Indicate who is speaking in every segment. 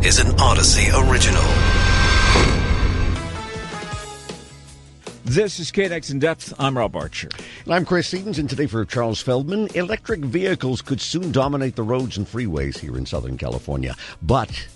Speaker 1: This is an Audacy original.
Speaker 2: This is KNX In Depth. I'm Rob Archer.
Speaker 3: And I'm Chris Sedens, and today for Charles Feldman, electric vehicles could soon dominate the roads and freeways here in Southern California. But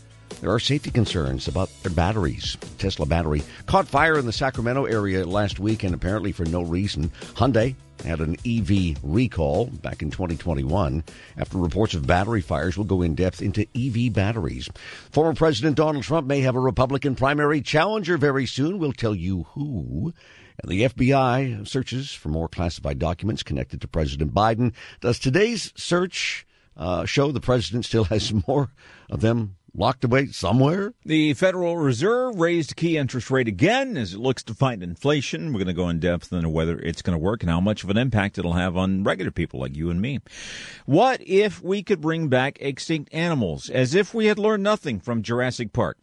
Speaker 3: there are safety concerns about their batteries. Tesla battery caught fire in the Sacramento area last week, and apparently for no reason. Hyundai had an EV recall back in 2021 after reports of battery fires. will go in depth into EV batteries. Former President Donald Trump may have a Republican primary challenger very soon. We'll tell you who. And the FBI searches for more classified documents connected to President Biden. Does today's search uh, show the president still has more of them locked away somewhere?
Speaker 2: The Federal Reserve raised key interest rate again as it looks to fight inflation. We're going to go in depth into whether it's going to work and how much of an impact it'll have on regular people like you and me. What if we could bring back extinct animals as if we had learned nothing from Jurassic Park?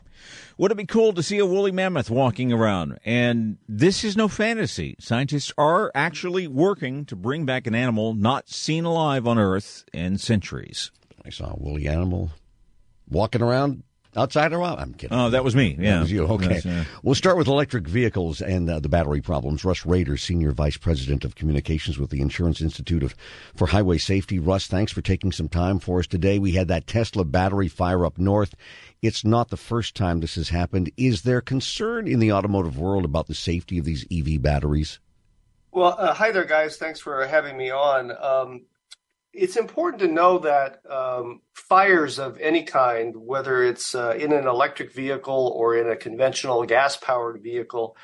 Speaker 2: Would it be cool to see a woolly mammoth walking around? And this is no fantasy. Scientists are actually working to bring back an animal not seen alive on Earth in centuries.
Speaker 3: I saw a woolly animal walking around outside or out? I'm kidding.
Speaker 2: Oh, that was me. Yeah,
Speaker 3: that was you. Okay. Uh... We'll start with electric vehicles and uh, the battery problems. Russ Rader, senior vice president of communications with the Insurance Institute of, for Highway Safety. Russ, thanks for taking some time for us today. We had that Tesla battery fire up north. It's not the first time this has happened. Is there concern in the automotive world about the safety of these EV batteries?
Speaker 4: Well, uh, hi there, guys. Thanks for having me on. Um, it's important to know that um, fires of any kind, whether it's uh, in an electric vehicle or in a conventional gas powered vehicle,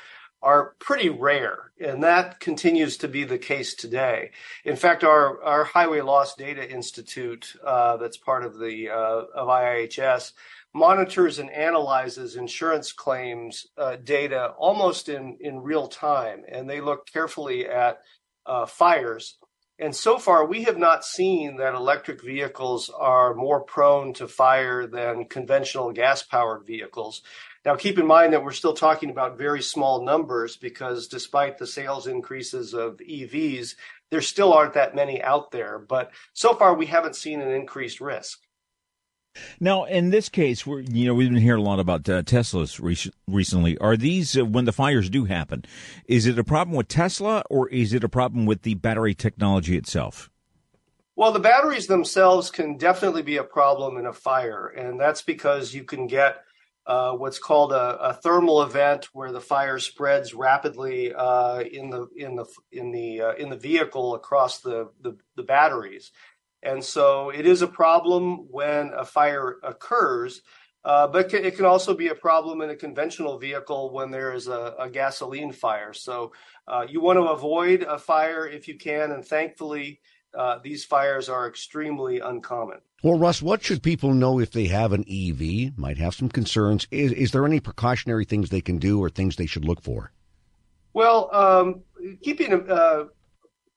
Speaker 4: are pretty rare. And that continues to be the case today. In fact, our, our Highway Loss Data Institute, uh, that's part of the uh, of IIHS, monitors and analyzes insurance claims uh, data almost in, in real time. And they look carefully at uh, fires and so far, we have not seen that electric vehicles are more prone to fire than conventional gas powered vehicles. Now, keep in mind that we're still talking about very small numbers because despite the sales increases of EVs, there still aren't that many out there. But so far, we haven't seen an increased risk.
Speaker 2: Now, in this case, we're you know we've been hearing a lot about uh, Teslas re- recently. Are these uh, when the fires do happen? Is it a problem with Tesla or is it a problem with the battery technology itself?
Speaker 4: Well, the batteries themselves can definitely be a problem in a fire, and that's because you can get uh, what's called a, a, thermal event where the fire spreads rapidly uh, in the in the in the uh, in the vehicle across the, the, the batteries. And so it is a problem when a fire occurs, uh, but it can also be a problem in a conventional vehicle when there is a, a gasoline fire. So uh, you want to avoid a fire if you can, and thankfully, uh, these fires are extremely uncommon.
Speaker 3: Well, Russ, what should people know if they have an EV? Might have some concerns. Is, is there any precautionary things they can do or things they should look for?
Speaker 4: Well, um, keeping uh,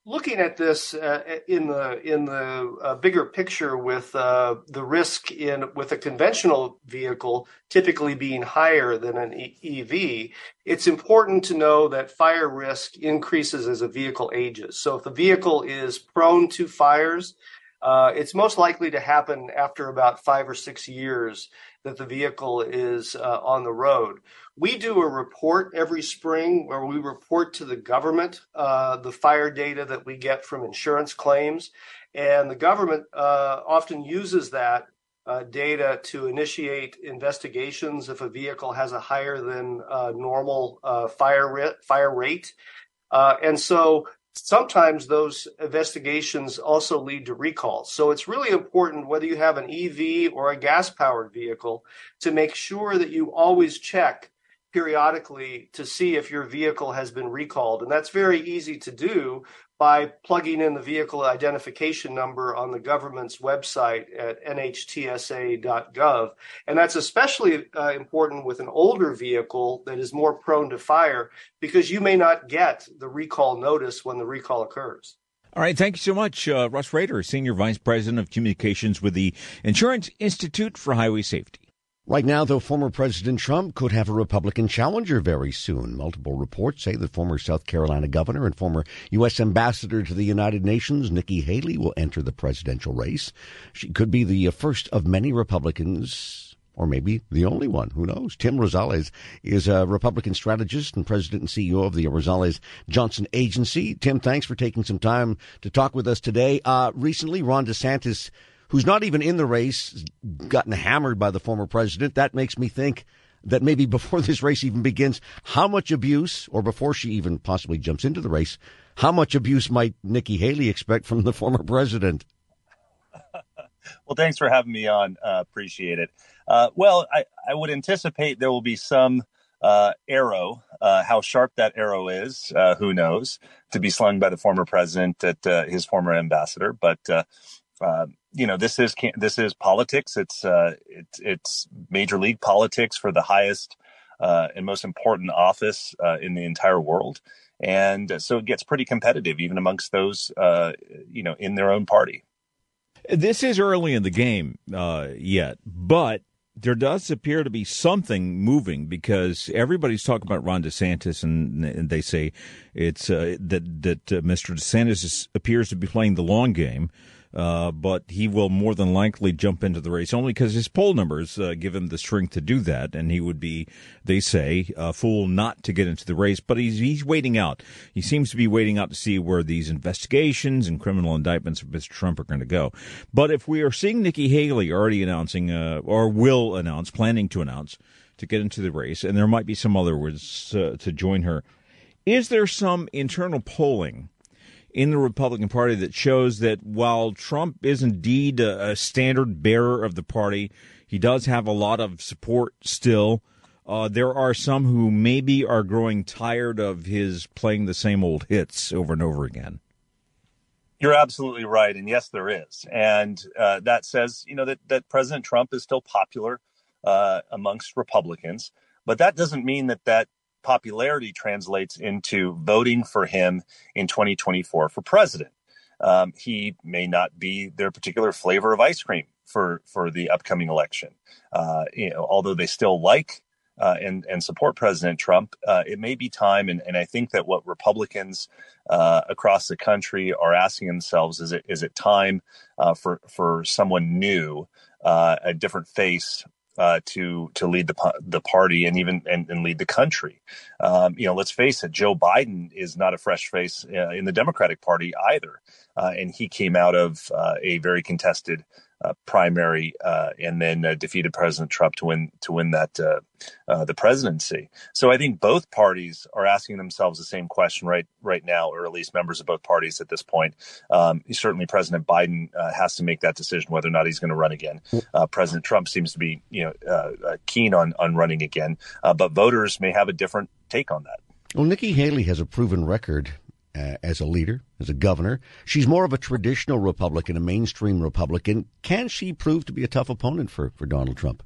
Speaker 4: looking at this uh, in the in the uh, bigger picture with uh, the risk in with a conventional vehicle typically being higher than an EV, it's important to know that fire risk increases as a vehicle ages. So if the vehicle is prone to fires, uh, it's most likely to happen after about five or six years that the vehicle is uh, on the road. We do a report every spring where we report to the government uh, the fire data that we get from insurance claims. And the government uh, often uses that uh, data to initiate investigations if a vehicle has a higher than uh, normal uh, fire, fire rate. and so sometimes those investigations also lead to recalls. So it's really important whether you have an EV or a gas powered vehicle to make sure that you always check periodically to see if your vehicle has been recalled. And that's very easy to do by plugging in the vehicle identification number on the government's website at nhtsa.gov. And that's especially uh, important with an older vehicle that is more prone to fire because you may not get the recall notice when the recall occurs.
Speaker 2: All right. Thank you so much, uh, Russ Rader, Senior Vice President of Communications with the Insurance Institute for Highway Safety.
Speaker 3: Right now, though, former President Trump could have a Republican challenger very soon. Multiple reports say that former South Carolina governor and former U.S. ambassador to the United Nations, Nikki Haley, will enter the presidential race. She could be the first of many Republicans or maybe the only one. Who knows? Tim Rosales is a Republican strategist and president and CEO of the Rosales Johnson Agency. Tim, thanks for taking some time to talk with us today. Uh, recently, Ron DeSantis, who's not even in the race, gotten hammered by the former president. That makes me think that maybe before this race even begins, how much abuse, or before she even possibly jumps into the race, how much abuse might Nikki Haley expect from the former president?
Speaker 5: well, thanks for having me on. Uh, appreciate it. Uh, well, I, I, would anticipate there will be some uh, arrow. Uh, how sharp that arrow is, uh, who knows, to be slung by the former president at uh, his former ambassador. But you know, this is this is politics. It's it's it's major league politics for the highest and most important office in the entire world and so it gets pretty competitive even amongst those uh, you know in their own party
Speaker 2: this is early in the game uh, yet but there does appear to be something moving because everybody's talking about Ron DeSantis, and, and they say it's uh, that that uh, Mr. DeSantis is, appears to be playing the long game. Uh, but he will more than likely jump into the race only because his poll numbers uh, give him the strength to do that, and he would be, they say, a fool not to get into the race. But he's he's waiting out. He seems to be waiting out to see where these investigations and criminal indictments of Mr. Trump are going to go. But if we are seeing Nikki Haley already announcing, uh, or will announce, planning to announce, to get into the race, and there might be some other words uh, to join her. Is there some internal polling in the Republican Party that shows that while Trump is indeed a, a standard bearer of the party, he does have a lot of support still. Uh, there are some who maybe are growing tired of his playing the same old hits over and over again.
Speaker 5: You're absolutely right, and yes, there is, and uh, that says you know that that President Trump is still popular uh, amongst Republicans, but that doesn't mean that that popularity translates into voting for him in 2024 for president. Um, he may not be their particular flavor of ice cream for for the upcoming election. Uh, you know, although they still like uh, and and support President Trump, uh, it may be time. And, and I think that what Republicans uh, across the country are asking themselves is it is it time uh, for for someone new, uh, a different face uh, to to lead the the party and even and, and lead the country. Um, you know, let's face it, Joe Biden is not a fresh face uh, in the Democratic Party either, uh, and he came out of uh, a very contested primary uh, and then uh, defeated President Trump to win to win that uh, uh, the presidency. So I think both parties are asking themselves the same question right right now, or at least members of both parties at this point. Um, certainly, President Biden uh, has to make that decision whether or not he's going to run again. President Trump seems to be you know keen on on running again, but voters may have a different take on that.
Speaker 3: Well, Nikki Haley has a proven record uh, as a leader, as a governor. She's more of a traditional Republican, a mainstream Republican. Can she prove to be a tough opponent for, for Donald Trump?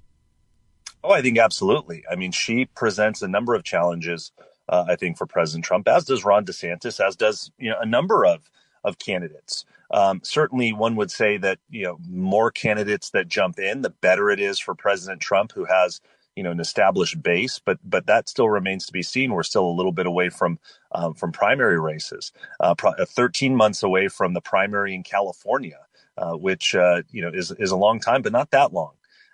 Speaker 5: Oh, I think absolutely. I mean, she presents a number of challenges, uh, I think, for President Trump, as does Ron DeSantis, as does you know a number of of candidates. Um, certainly, one would say that you know more candidates that jump in, the better it is for President Trump, who has you know an established base, but but that still remains to be seen. We're still a little bit away from um, from primary races, uh, pro- uh, 13 months away from the primary in California, uh, which uh, you know is is a long time, but not that long.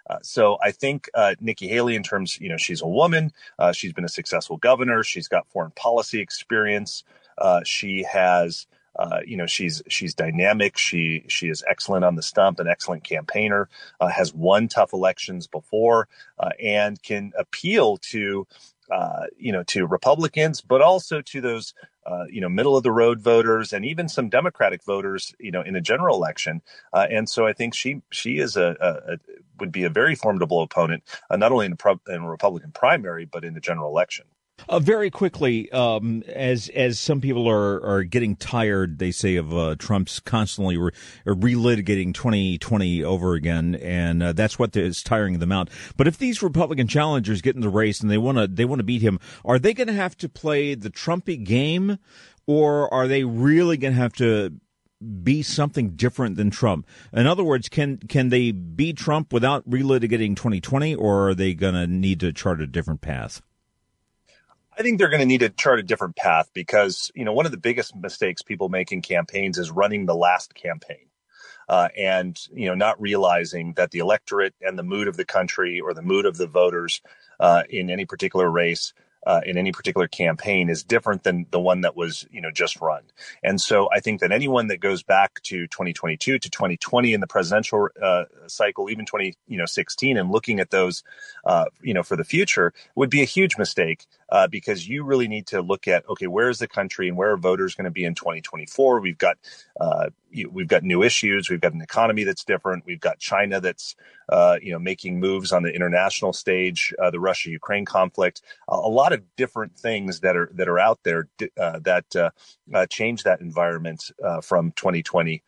Speaker 5: Uh, so I think uh, Nikki Haley, in terms, you know, she's a woman. she's been a successful governor. She's got foreign policy experience. she has uh, you know, she's she's dynamic. She she is excellent on the stump, an excellent campaigner. Uh, has won tough elections before, uh, and can appeal to uh, you know to Republicans, but also to those uh, you know middle of the road voters and even some Democratic voters. You know, in a general election, and so I think she she is a, a, a would be a very formidable opponent, not only in the pro- in a Republican primary, but in the general election.
Speaker 2: Uh, very quickly, um, as as some people are, are getting tired, they say of uh, Trump's constantly re- relitigating 2020 over again, and uh, that's what is tiring them out. But if these Republican challengers get in the race and they want to they want to beat him, are they going to have to play the Trumpy game, or are they really going to have to be something different than Trump? In other words, can can they beat Trump without relitigating 2020, or are they going to need to chart a different path?
Speaker 5: I think they're going to need to chart a different path because, you know, one of the biggest mistakes people make in campaigns is running the last campaign. uh, and you know not realizing that the electorate and the mood of the country or the mood of the voters uh, in any particular race uh, in any particular campaign is different than the one that was, you know, just run. And so I think that anyone that goes back to 2022 to 2020 in the presidential uh, cycle, even 20, you know, 16, and looking at those, uh, you know, for the future would be a huge mistake uh, because you really need to look at okay, where is the country and where are voters going to be in 2024? We've got uh, we've got new issues. We've got an economy that's different. We've got China that's uh, you know making moves on the international stage. Uh, the Russia Ukraine conflict. a lot of different things that are that are out there uh, that uh, uh, change that environment from 2020.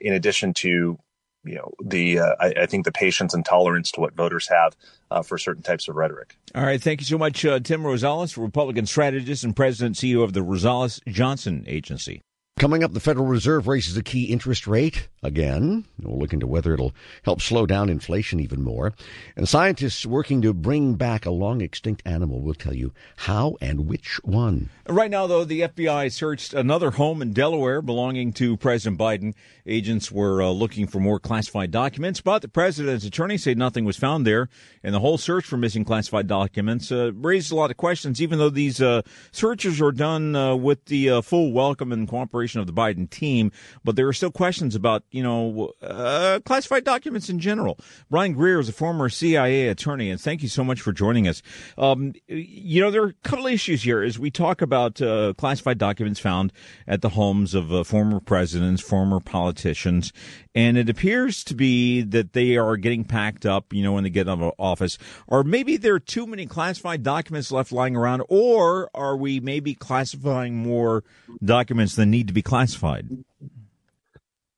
Speaker 5: in addition to you know the uh, I, I, think the patience and tolerance to what voters have uh, for certain types of rhetoric.
Speaker 2: All right, thank you so much, uh, Tim Rosales, Republican strategist and president CEO of the Rosales Johnson Agency.
Speaker 3: Coming up, the Federal Reserve raises a key interest rate again. We'll look into whether it'll help slow down inflation even more. And scientists working to bring back a long extinct animal will tell you how and which one.
Speaker 2: Right now, though, the FBI searched another home in Delaware belonging to President Biden. Agents were uh, looking for more classified documents, but the president's attorney said nothing was found there. And the whole search for missing classified documents uh, raised a lot of questions, even though these uh, searches are done uh, with the uh, full welcome and cooperation of the Biden team. But there are still questions about, you know, uh, classified documents in general. Brian Greer is a former CIA attorney, and thank you so much for joining us. Um, you know, there are a couple of issues here as we talk about uh, classified documents found at the homes of uh, former presidents, former politicians, and it appears to be that they are getting packed up, you know, when they get out of office, or maybe there are too many classified documents left lying around, or are we maybe classifying more documents than need to be classified?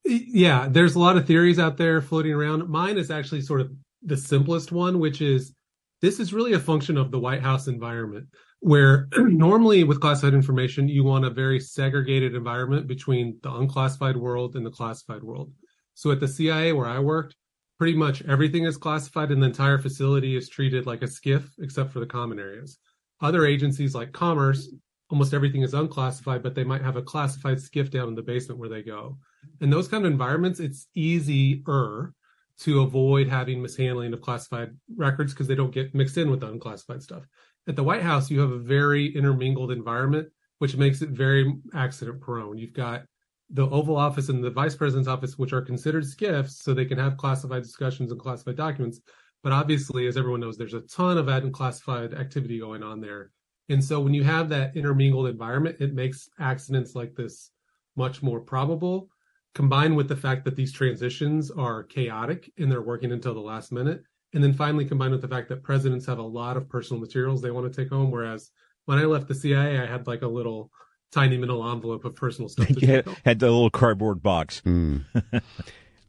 Speaker 6: yeah, there's a lot of theories out there floating around. Mine is actually sort of the simplest one, which is this is really a function of the White House environment, where normally with classified information, you want a very segregated environment between the unclassified world and the classified world. So at the CIA where I worked, pretty much everything is classified and the entire facility is treated like a SCIF except for the common areas. Other agencies like Commerce, almost everything is unclassified, but they might have a classified SCIF down in the basement where they go in those kind of environments, it's easier to avoid having mishandling of classified records because they don't get mixed in with the unclassified stuff. At the White House, you have a very intermingled environment, which makes it very accident prone. You've got the Oval Office and the Vice President's office, which are considered SCIFs, so they can have classified discussions and classified documents. But obviously, as everyone knows, there's a ton of unclassified activity going on there. And so when you have that intermingled environment, it makes accidents like this much more probable combined with the fact that these transitions are chaotic and they're working until the last minute. And then finally, combined with the fact that presidents have a lot of personal materials they want to take home. Whereas when I left the CIA, I had like a little tiny middle envelope of personal stuff.
Speaker 2: you had, had, the little cardboard box.
Speaker 3: Mm.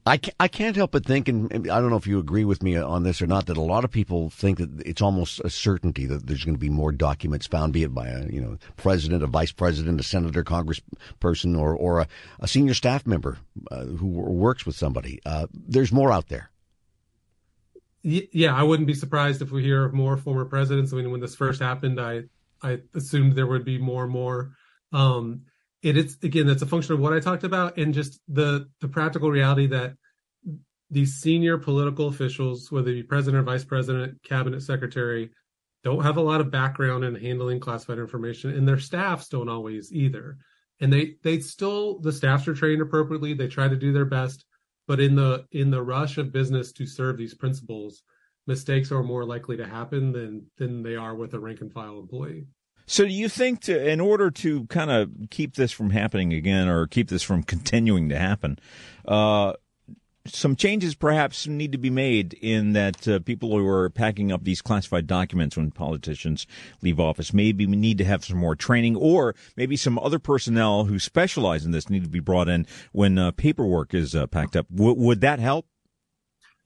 Speaker 3: I I can't help but think, and I don't know if you agree with me on this or not, that a lot of people think that it's almost a certainty that there's going to be more documents found, be it by a you know president, a vice president, a senator, congressperson, or or a, a senior staff member uh, who works with somebody. Uh, there's more out there.
Speaker 6: Yeah, I wouldn't be surprised if we hear of more former presidents. I mean, when this first happened, I I assumed there would be more and more. Um, it is again that's a function of what I talked about and just the the practical reality that these senior political officials, whether it be president or vice president, cabinet secretary, don't have a lot of background in handling classified information, and their staffs don't always either. And they they still the staffs are trained appropriately. They try to do their best, but in the in the rush of business to serve these principles, mistakes are more likely to happen than than they are with a rank and file employee.
Speaker 2: So, do you think, to, in order to kind of keep this from happening again, or keep this from continuing to happen, uh, some changes perhaps need to be made in that uh, people who are packing up these classified documents when politicians leave office maybe we need to have some more training or maybe some other personnel who specialize in this need to be brought in when uh, paperwork is uh, packed up. W- would that help?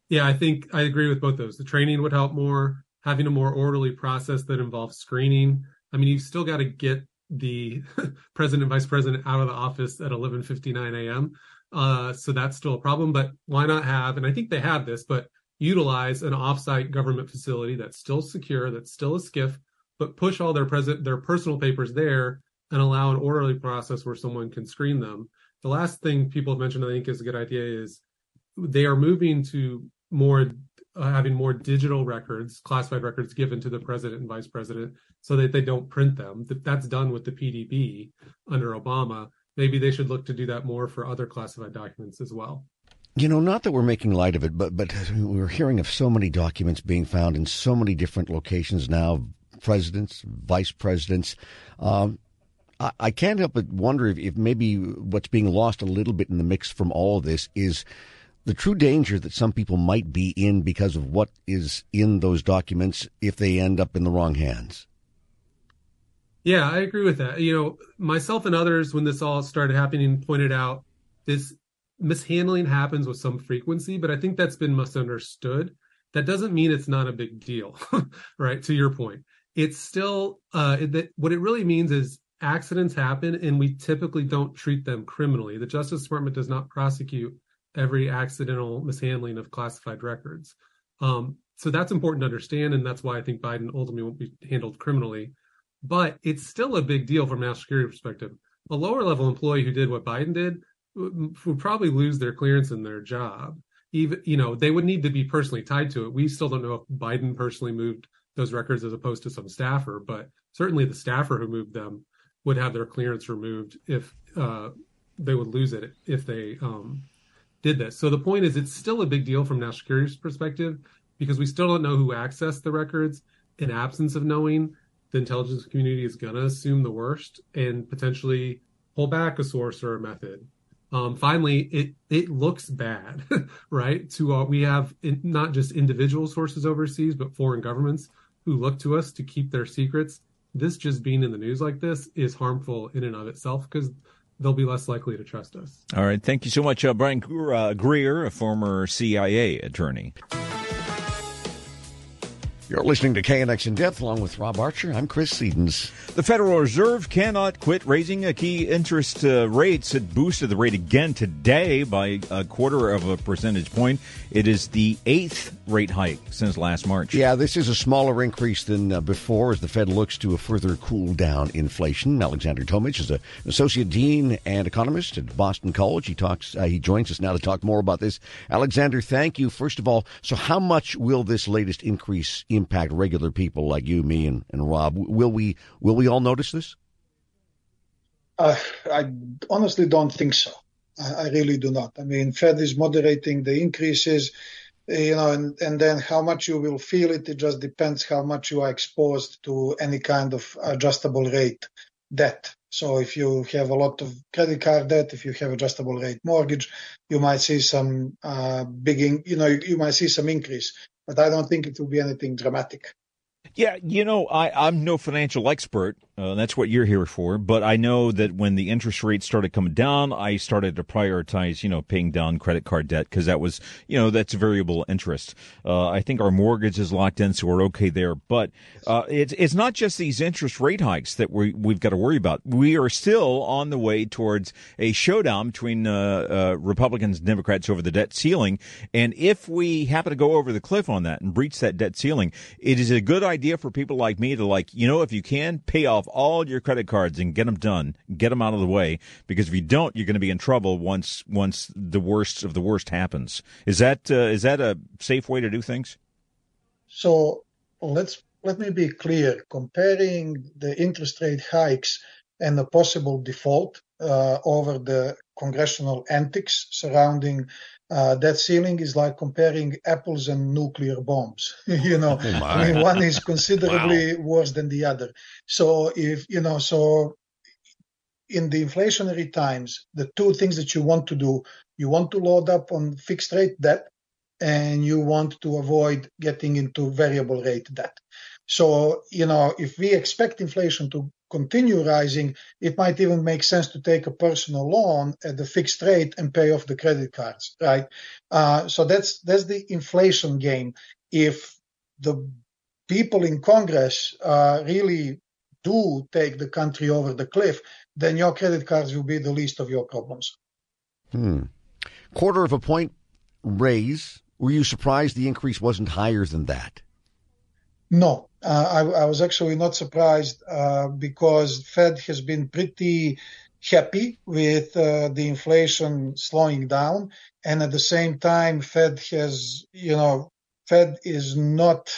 Speaker 6: Yeah i think i agree with both those. The training would help more. Having a more orderly process that involves screening I mean, you've still got to get the president and vice president out of the office at 11:59 a.m. Uh, so that's still a problem. But why not have? And I think they have this, but utilize an offsite government facility that's still secure, that's still a SCIF, but push all their present their personal papers there and allow an orderly process where someone can screen them. The last thing people have mentioned, I think, is a good idea is they are moving to more uh, having more digital records, classified records given to the president and vice president so that they don't print them. That's done with the PDB under Obama. Maybe they should look to do that more for other classified documents as well.
Speaker 3: You know, not that we're making light of it, but but we're hearing of so many documents being found in so many different locations now, presidents, vice presidents. Um, I, I, can't help but wonder if, if maybe what's being lost a little bit in the mix from all of this is the true danger that some people might be in because of what is in those documents if they end up in the wrong hands.
Speaker 6: Yeah, I agree with that. You know, myself and others, when this all started happening, pointed out this mishandling happens with some frequency, but I think that's been misunderstood. That doesn't mean it's not a big deal, right? To your point, it's still uh, that what it really means is accidents happen, and we typically don't treat them criminally. The Justice Department does not prosecute every accidental mishandling of classified records. Um, so that's important to understand, and that's why I think Biden ultimately won't be handled criminally. But it's still a big deal from a national security perspective. A lower level employee who did what Biden did would probably lose their clearance in their job. Even you know they would need to be personally tied to it. We still don't know if Biden personally moved those records as opposed to some staffer, but certainly the staffer who moved them would have their clearance removed if uh, they would lose it if they um, did this. So the point is, it's still a big deal from national security's perspective because we still don't know who accessed the records. In absence of knowing, the intelligence community is going to assume the worst and potentially pull back a source or a method. Um, finally, it it looks bad, right? To uh, we have in, not just individual sources overseas, but foreign governments who look to us to keep their secrets. This just being in the news like this is harmful in and of itself because they'll be less likely to trust us.
Speaker 2: All right. Thank you so much, uh, Brian Greer, a former CIA attorney.
Speaker 3: You're listening to KNX in Depth along with Rob Archer. I'm Chris Sedens.
Speaker 2: The Federal Reserve cannot quit raising a key interest uh, rates. It boosted the rate again today by a quarter of a percentage point. It is the eighth rate hike since last March.
Speaker 3: Yeah, this is a smaller increase than uh, before as the Fed looks to a further cool down inflation. Aleksandar Tomic is an associate dean and economist at Boston College. He talks. Uh, he joins us now to talk more about this. Aleksandar, thank you. First of all, so how much will this latest increase? Impact regular people like you, me, and, and Rob. Will we will we all notice this?
Speaker 7: Uh, I honestly don't think so. I, I, really do not. I mean, Fed is moderating the increases, you know, and, and then how much you will feel it, it just depends how much you are exposed to any kind of adjustable rate debt. So if you have a lot of credit card debt, if you have adjustable rate mortgage, you might see some uh, big, in, you know, you, you might see some increase but I don't think it will be anything dramatic.
Speaker 2: Yeah, you know, I, I'm no financial expert. Uh, that's what you're here for. But I know that when the interest rates started coming down, I started to prioritize, you know, paying down credit card debt because that was, you know, that's variable interest. Uh, I think our mortgage is locked in, so we're okay there. But uh, it's it's not just these interest rate hikes that we we've got to worry about. We are still on the way towards a showdown between uh, uh, Republicans and Democrats over the debt ceiling. And if we happen to go over the cliff on that and breach that debt ceiling, it is a good idea idea for people like me to like, you know, if you can pay off all your credit cards and get them done, get them out of the way, because if you don't, you're going to be in trouble once once the worst of the worst happens. Is that uh, is that a safe way to do things?
Speaker 7: So let's let me be clear. Comparing the interest rate hikes and the possible default uh, over the congressional antics surrounding uh, that ceiling is like comparing apples and nuclear bombs. you know, oh I mean, one is considerably wow. worse than the other. So if you know, so in the inflationary times, the two things that you want to do, you want to load up on fixed rate debt, and you want to avoid getting into variable rate debt. So, you know, if we expect inflation to continue rising, it might even make sense to take a personal loan at the fixed rate and pay off the credit cards, right? Uh, so that's that's the inflation game. If the people in Congress uh, really do take the country over the cliff, then your credit cards will be the least of your problems.
Speaker 3: Hmm. Quarter of a point raise. Were you surprised the increase wasn't higher than that?
Speaker 7: No, uh, I, I, was actually not surprised uh, because Fed has been pretty happy with uh, the inflation slowing down, and at the same time, Fed has, you know, Fed is not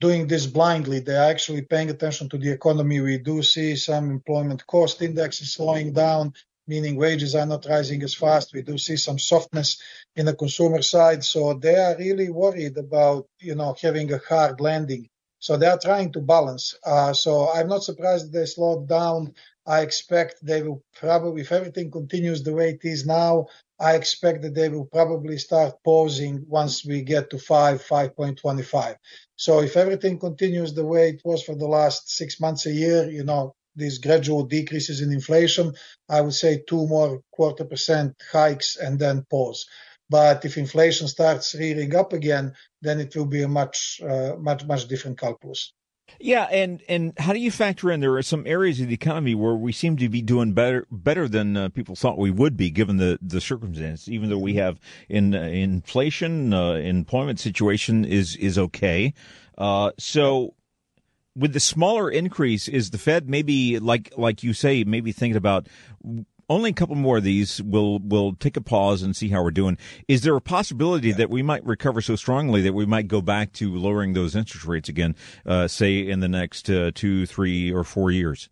Speaker 7: doing this blindly. They're actually paying attention to the economy. We do see some employment cost indexes slowing down, meaning wages are not rising as fast. We do see some softness in the consumer side. So they are really worried about, you know, having a hard landing. So they are trying to balance. Uh, so I'm not surprised they slowed down. I expect they will probably, if everything continues the way it is now, I expect that they will probably start pausing once we get to 5, 5.25. So if everything continues the way it was for the last six months, a year, you know, these gradual decreases in inflation, I would say two more quarter percent hikes and then pause. But if inflation starts rearing up again, then it will be a much, uh, much, much different calculus.
Speaker 2: Yeah, and and how do you factor in there are some areas of the economy where we seem to be doing better better than uh, people thought we would be given the the circumstances even though we have in uh, inflation uh, employment situation is is okay. Uh, so with the smaller increase is the Fed maybe like like you say maybe thinking about only a couple more of these. We'll we'll take a pause and see how we're doing. Is there a possibility yeah. that we might recover so strongly that we might go back to lowering those interest rates again, uh, say in the next uh, two, three, or four years?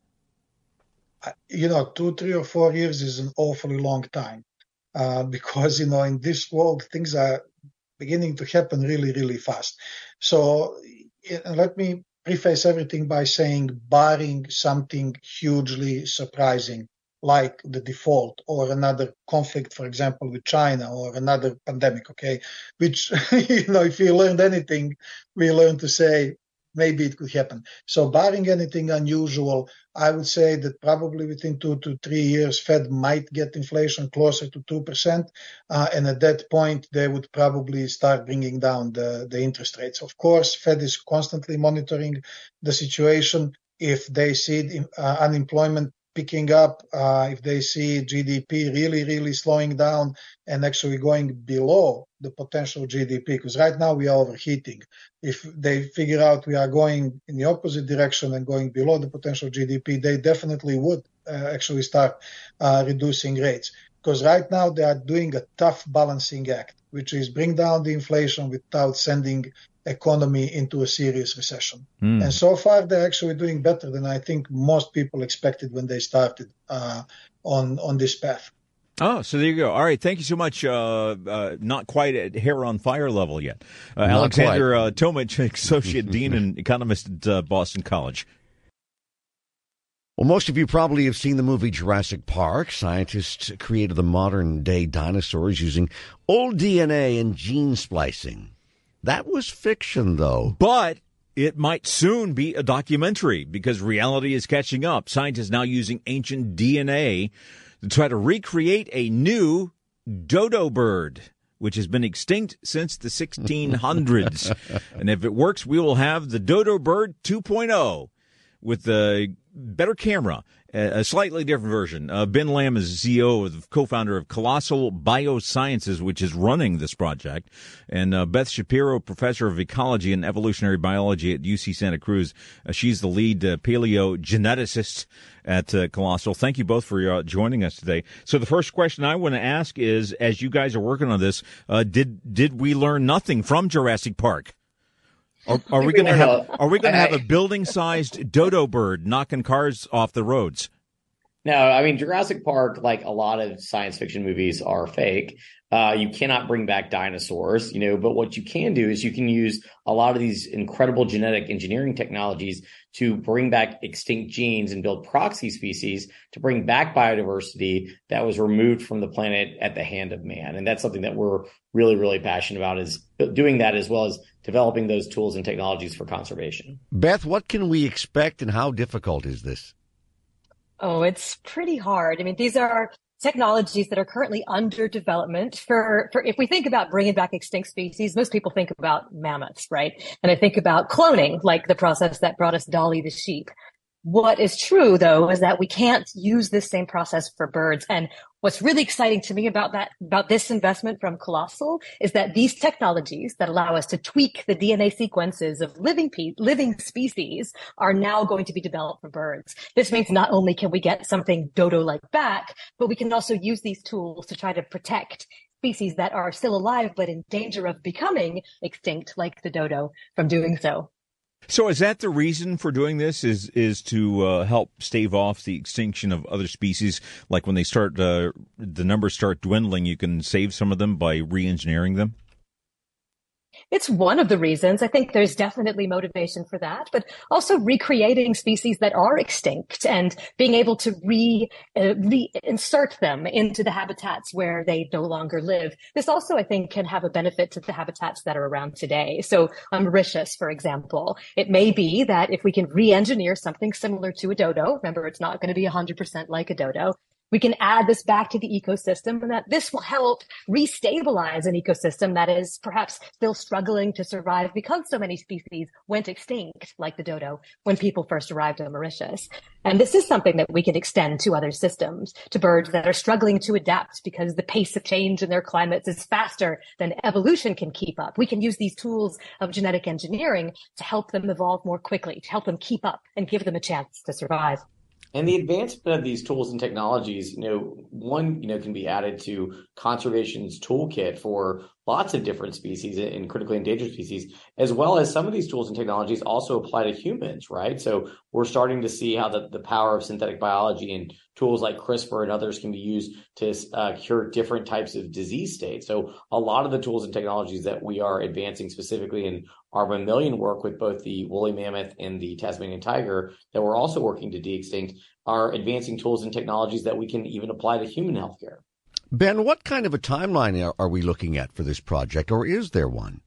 Speaker 7: You know, two, three, or four years is an awfully long time uh, because you know in this world things are beginning to happen really, really fast. So let me preface everything by saying, barring something hugely surprising, like the default or another conflict, for example, with China or another pandemic, okay? Which, you know, if we learned anything, we learned to say maybe it could happen. So barring anything unusual, I would say that probably within two to three years, Fed might get inflation closer to 2%. Uh, and at that point, they would probably start bringing down the, the interest rates. Of course, Fed is constantly monitoring the situation. If they see uh, unemployment picking up, uh, if they see GDP really, really slowing down and actually going below the potential GDP, because right now we are overheating. If they figure out we are going in the opposite direction and going below the potential GDP, they definitely would uh, actually start uh, reducing rates. Because right now they are doing a tough balancing act, which is bring down the inflation without sending economy into a serious recession. Mm. And so far, they're actually doing better than I think most people expected when they started uh, on on this path.
Speaker 2: Oh, so there you go. All right, thank you so much. Uh, uh, not quite at hair on fire level yet. Uh, Aleksandar uh, Tomic, associate dean and economist at uh, Boston College.
Speaker 3: Well, most of you probably have seen the movie Jurassic Park. Scientists created the modern day dinosaurs using old DNA and gene splicing. That was fiction, though.
Speaker 2: But it might soon be a documentary because reality is catching up. Scientists now using ancient DNA to try to recreate a new dodo bird, which has been extinct since the 1600s. and if it works, we will have the dodo bird 2.0 with a better camera a slightly different version. Uh, ben Lamm is CEO, the co-founder of Colossal Biosciences, which is running this project, and uh, Beth Shapiro, professor of ecology and evolutionary biology at UC Santa Cruz. Uh, she's the lead uh, paleogeneticist at uh, Colossal. Thank you both for uh, joining us today. So the first question I want to ask is, as you guys are working on this, did did we learn nothing from Jurassic Park? Are, are we going to have Are we going to have a building-sized dodo bird knocking cars off the roads?
Speaker 8: No, I mean Jurassic Park, like a lot of science fiction movies, are fake. Uh, you cannot bring back dinosaurs, you know. But what you can do is you can use a lot of these incredible genetic engineering technologies to bring back extinct genes and build proxy species to bring back biodiversity that was removed from the planet at the hand of man. And that's something that we're really, really passionate about is doing that as well as developing those tools and technologies for conservation.
Speaker 3: Beth, what can we expect and how difficult is this?
Speaker 9: Oh, it's pretty hard. I mean, these are technologies that are currently under development for, for if we think about bringing back extinct species, most people think about mammoths, right? And I think about cloning, like the process that brought us Dolly the sheep. What is true though is that we can't use this same process for birds. And What's really exciting to me about that, about this investment from Colossal is that these technologies that allow us to tweak the DNA sequences of living, pe- living species are now going to be developed for birds. This means not only can we get something dodo-like back, but we can also use these tools to try to protect species that are still alive but in danger of becoming extinct, like the dodo, from doing so.
Speaker 2: So is that the reason for doing this? Is is to uh, help stave off the extinction of other species? Like when they start, uh, the numbers start dwindling, you can save some of them by re-engineering them.
Speaker 9: It's one of the reasons. I think there's definitely motivation for that, but also recreating species that are extinct and being able to re, uh, reinsert them into the habitats where they no longer live. This also, I think, can have a benefit to the habitats that are around today. So on Mauritius, for example, it may be that if we can re-engineer something similar to a dodo, remember, it's not going to be 100% like a dodo, we can add this back to the ecosystem and that this will help restabilize an ecosystem that is perhaps still struggling to survive because so many species went extinct, like the dodo, when people first arrived on Mauritius. And this is something that we can extend to other systems, to birds that are struggling to adapt because the pace of change in their climates is faster than evolution can keep up. We can use these tools of genetic engineering to help them evolve more quickly, to help them keep up and give them a chance to survive.
Speaker 8: And the advancement of these tools and technologies, you know, one, you know, can be added to conservation's toolkit for lots of different species and critically endangered species, as well as some of these tools and technologies also apply to humans, right? So we're starting to see how the, the power of synthetic biology and tools like CRISPR and others can be used to uh, cure different types of disease states. So a lot of the tools and technologies that we are advancing specifically in our mammalian work with both the woolly mammoth and the Tasmanian tiger that we're also working to de-extinct are advancing tools and technologies that we can even apply to human healthcare.
Speaker 3: Ben, what kind of a timeline are, we looking at for this project, or is there one?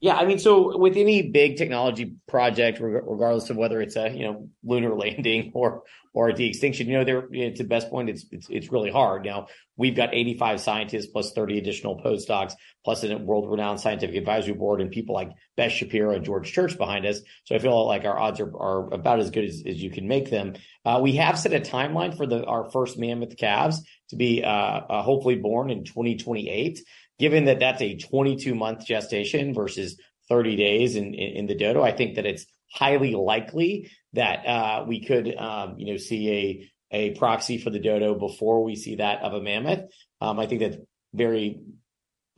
Speaker 8: Yeah, I mean, so with any big technology project, regardless of whether it's a you know lunar landing or or de-extinction, you know, there it's the best point. It's it's it's really hard. Now we've got 85 scientists plus 30 additional postdocs, plus a world-renowned scientific advisory board, and people like Beth Shapiro and George Church behind us. So I feel like our odds are, are about as good as, as you can make them. Uh, we have set a timeline for the our first mammoth calves to be uh, uh, hopefully born in 2028 given that that's a 22 month gestation versus 30 days in, the dodo, I think that it's highly likely that uh, we could, um, you know, see a a proxy for the dodo before we see that of a mammoth. Um, I think that's very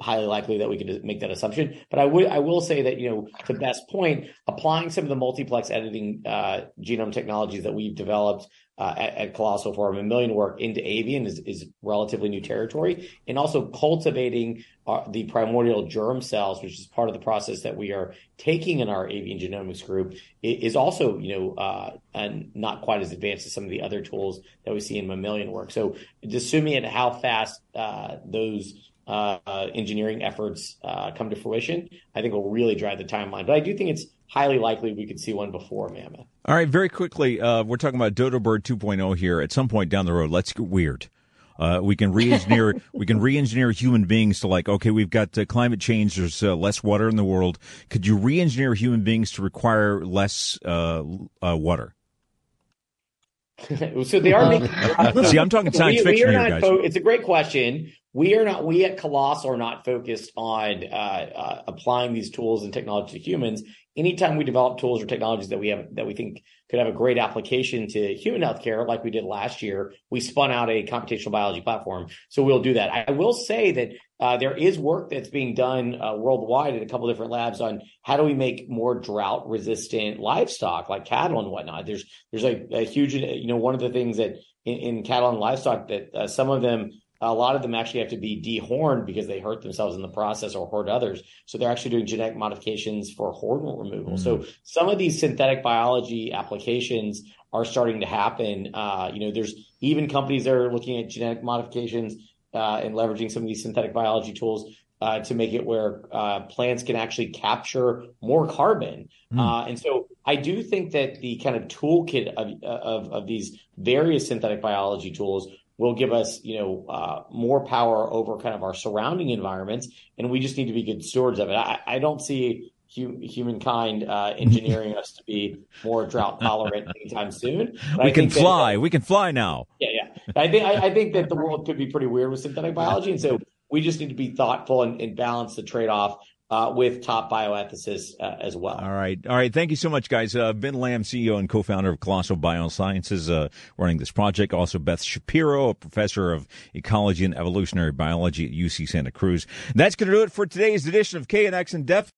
Speaker 8: highly likely that we could make that assumption. But I would I will say that you know to Beth's point, applying some of the multiplex editing uh, genome technologies that we've developed uh, at, at, Colossal for our mammalian work into avian is, is relatively new territory, and also cultivating uh, the primordial germ cells, which is part of the process that we are taking in our avian genomics group, is also you know uh, and not quite as advanced as some of the other tools that we see in mammalian work. So, assuming at how fast uh, those uh, engineering efforts uh, come to fruition, I think will really drive the timeline. But I do think it's highly likely we could see one before Mammoth.
Speaker 2: All right, very quickly, uh, we're talking about Dodo Bird 2.0 here. At some point down the road, let's get weird. Uh, we can re-engineer we can re-engineer human beings to like okay we've got uh, climate change there's uh, less water in the world could you re-engineer human beings to require less uh, uh, water
Speaker 8: so they are making.
Speaker 2: See, I'm talking science we, fiction
Speaker 8: we
Speaker 2: here, guys.
Speaker 8: Fo- it's a great question. We are not. We at Colossal are not focused on uh, uh, applying these tools and technology to humans. Anytime we develop tools or technologies that we have that we think could have a great application to human healthcare, like we did last year, we spun out a computational biology platform. So we'll do that. I will say that uh, there is work that's being done uh, worldwide at a couple different labs on how do we make more drought resistant livestock like cattle and whatnot. There's there's a, a huge you know one of the things that in, in cattle and livestock that uh, some of them a lot of them actually have to be dehorned because they hurt themselves in the process or hurt others. So they're actually doing genetic modifications for horn removal. Mm-hmm. So some of these synthetic biology applications are starting to happen. Uh, you know, there's even companies that are looking at genetic modifications and leveraging some of these synthetic biology tools uh, to make it where uh, plants can actually capture more carbon. Mm. and so I do think that the kind of toolkit of, of, of these various synthetic biology tools will give us, you know, uh, more power over kind of our surrounding environments, and we just need to be good stewards of it. I, I don't see hu- humankind uh, engineering us to be more drought tolerant anytime soon.
Speaker 2: we can fly. That, we can fly now.
Speaker 8: Yeah, yeah. I think I, I, think that the world could be pretty weird with synthetic biology, and so we just need to be thoughtful and, and balance the trade off uh, with top bioethicists uh, as well.
Speaker 2: All right. All right. Thank you so much, guys. Uh, ben Lamm, CEO and co-founder of Colossal Biosciences, uh, running this project. Also, Beth Shapiro, a professor of ecology and evolutionary biology at UC Santa Cruz. That's going to do it for today's edition of KNX in Depth.